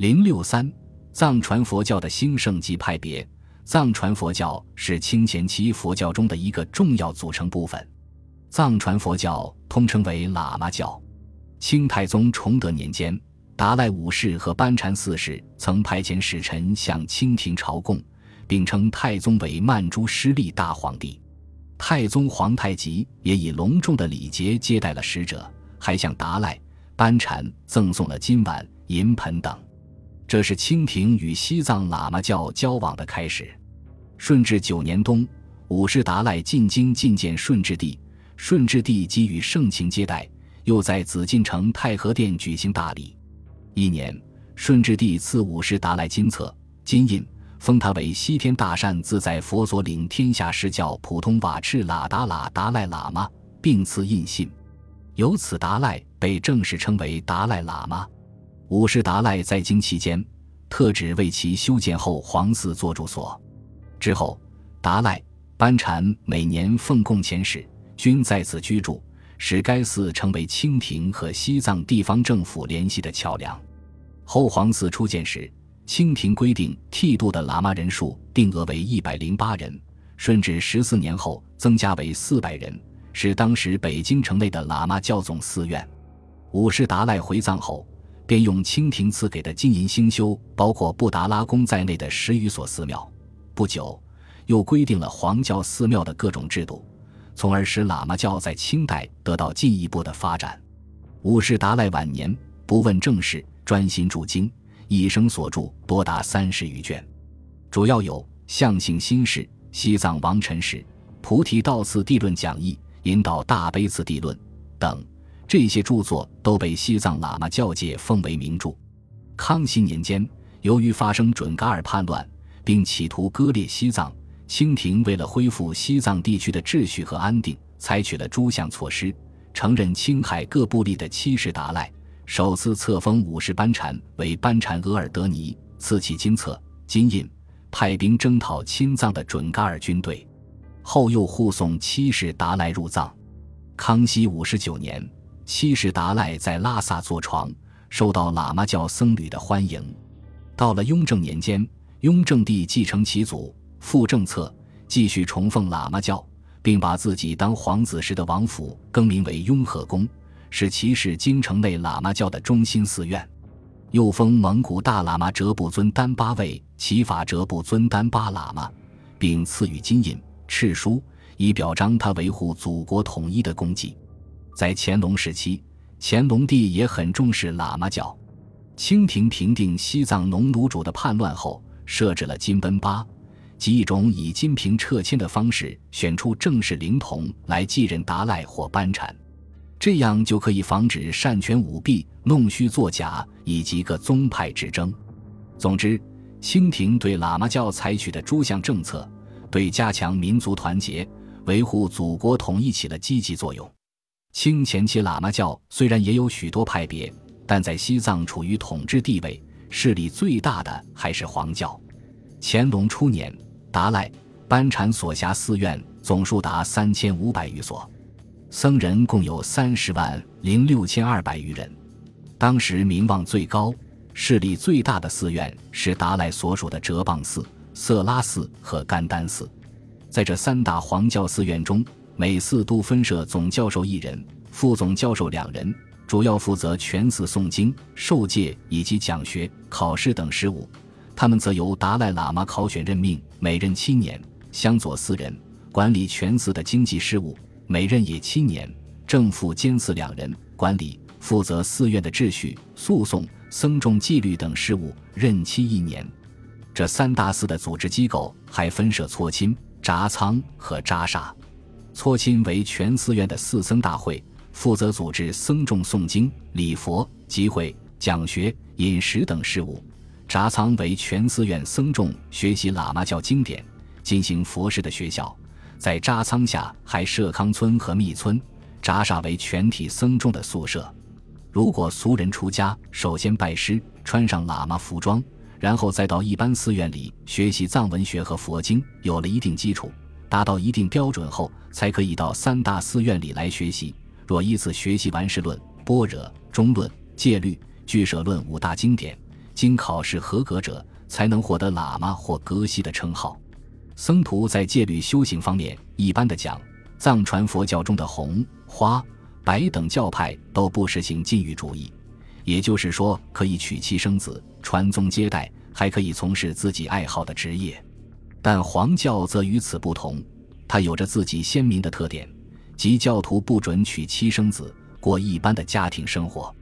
零六三，藏传佛教的兴盛及派别。藏传佛教是清前期佛教中的一个重要组成部分。藏传佛教通称为喇嘛教。清太宗崇德年间，达赖五世和班禅四世曾派遣使臣向清廷朝贡，并称太宗为曼珠失利大皇帝。太宗皇太极也以隆重的礼节接待了使者，还向达赖、班禅赠送了金碗、银盆等。这是清廷与西藏喇嘛教交往的开始。顺治九年冬，五世达赖进京觐见顺治帝，顺治帝给予盛情接待，又在紫禁城太和殿举行大礼。一年，顺治帝赐五世达赖金册、金印，封他为西天大善自在佛所领天下释教普通瓦赤喇达喇达赖喇嘛，并赐印信。由此，达赖被正式称为达赖喇嘛。五世达赖在京期间，特指为其修建后皇寺做住所。之后，达赖、班禅每年奉贡前使，均在此居住，使该寺成为清廷和西藏地方政府联系的桥梁。后皇寺初建时，清廷规定剃度的喇嘛人数定额为一百零八人，顺治十四年后增加为四百人，是当时北京城内的喇嘛教总寺院。五世达赖回藏后。便用清廷赐给的金银兴修包括布达拉宫在内的十余所寺庙。不久，又规定了黄教寺庙的各种制度，从而使喇嘛教在清代得到进一步的发展。五世达赖晚年不问政事，专心著经，一生所著多达三十余卷，主要有《象性心事》《西藏王臣史》《菩提道次第论讲义》《引导大悲次第论》等。这些著作都被西藏喇嘛教界奉为名著。康熙年间，由于发生准噶尔叛乱，并企图割裂西藏，清廷为了恢复西藏地区的秩序和安定，采取了诸项措施，承认青海各部立的七世达赖，首次册封五世班禅为班禅额尔德尼，赐其金册、金印，派兵征讨亲藏的准噶尔军队，后又护送七世达赖入藏。康熙五十九年。七世达赖在拉萨坐床，受到喇嘛教僧侣的欢迎。到了雍正年间，雍正帝继承其祖父政策，继续崇奉喇嘛教，并把自己当皇子时的王府更名为雍和宫，使其是京城内喇嘛教的中心寺院。又封蒙古大喇嘛哲布尊丹巴为齐法哲布尊丹巴喇嘛，并赐予金印、敕书，以表彰他维护祖国统一的功绩。在乾隆时期，乾隆帝也很重视喇嘛教。清廷平定西藏农奴主的叛乱后，设置了金奔巴，即一种以金瓶撤迁的方式选出正式灵童来继任达赖或班禅，这样就可以防止擅权舞弊、弄虚作假以及各宗派之争。总之，清廷对喇嘛教采取的诸项政策，对加强民族团结、维护祖国统一起了积极作用。清前期喇嘛教虽然也有许多派别，但在西藏处于统治地位，势力最大的还是黄教。乾隆初年，达赖、班禅所辖寺院总数达三千五百余所，僧人共有三十万零六千二百余人。当时名望最高、势力最大的寺院是达赖所属的哲蚌寺、色拉寺和甘丹寺。在这三大黄教寺院中，每寺都分设总教授一人，副总教授两人，主要负责全寺诵经、受戒以及讲学、考试等事务。他们则由达赖喇嘛考选任命，每任七年，相佐四人，管理全寺的经济事务，每任也七年。正副监寺两人，管理负责寺院的秩序、诉讼、僧众纪律等事务，任期一年。这三大寺的组织机构还分设撮亲、扎仓和扎萨。撮亲为全寺院的四僧大会，负责组织僧众诵经、礼佛、集会、讲学、饮食等事务；扎仓为全寺院僧众学习喇嘛教经典、进行佛事的学校，在扎仓下还设康村和密村。扎萨为全体僧众的宿舍。如果俗人出家，首先拜师，穿上喇嘛服装，然后再到一般寺院里学习藏文学和佛经，有了一定基础。达到一定标准后，才可以到三大寺院里来学习。若依次学习完《事论》《般若》《中论》《戒律》《俱舍论》五大经典，经考试合格者才能获得喇嘛或格西的称号。僧徒在戒律修行方面，一般的讲，藏传佛教中的红、花、白等教派都不实行禁欲主义，也就是说，可以娶妻生子、传宗接代，还可以从事自己爱好的职业。但黄教则与此不同，它有着自己鲜明的特点，即教徒不准娶妻生子，过一般的家庭生活，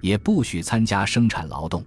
也不许参加生产劳动。